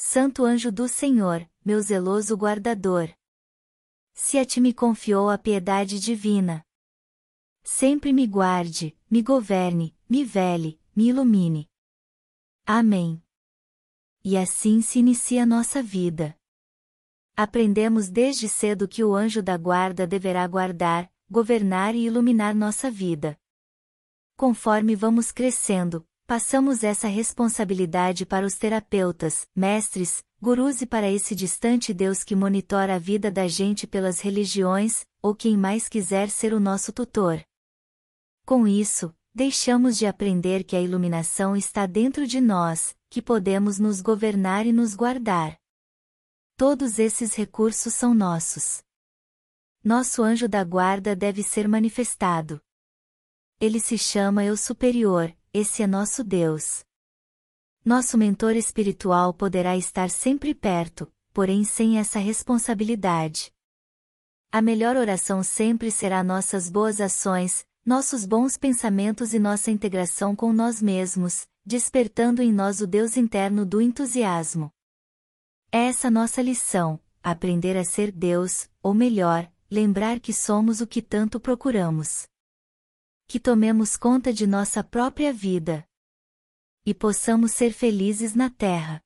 Santo anjo do Senhor, meu zeloso guardador. Se a ti me confiou a piedade divina. Sempre me guarde, me governe, me vele, me ilumine. Amém. E assim se inicia nossa vida. Aprendemos desde cedo que o anjo da guarda deverá guardar, governar e iluminar nossa vida. Conforme vamos crescendo, passamos essa responsabilidade para os terapeutas, mestres, gurus e para esse distante Deus que monitora a vida da gente pelas religiões, ou quem mais quiser ser o nosso tutor. Com isso, deixamos de aprender que a iluminação está dentro de nós, que podemos nos governar e nos guardar. Todos esses recursos são nossos. Nosso anjo da guarda deve ser manifestado. Ele se chama Eu Superior, esse é nosso Deus. Nosso mentor espiritual poderá estar sempre perto, porém sem essa responsabilidade. A melhor oração sempre será nossas boas ações, nossos bons pensamentos e nossa integração com nós mesmos, despertando em nós o Deus interno do entusiasmo. É essa nossa lição, aprender a ser Deus, ou melhor, lembrar que somos o que tanto procuramos. Que tomemos conta de nossa própria vida. E possamos ser felizes na terra.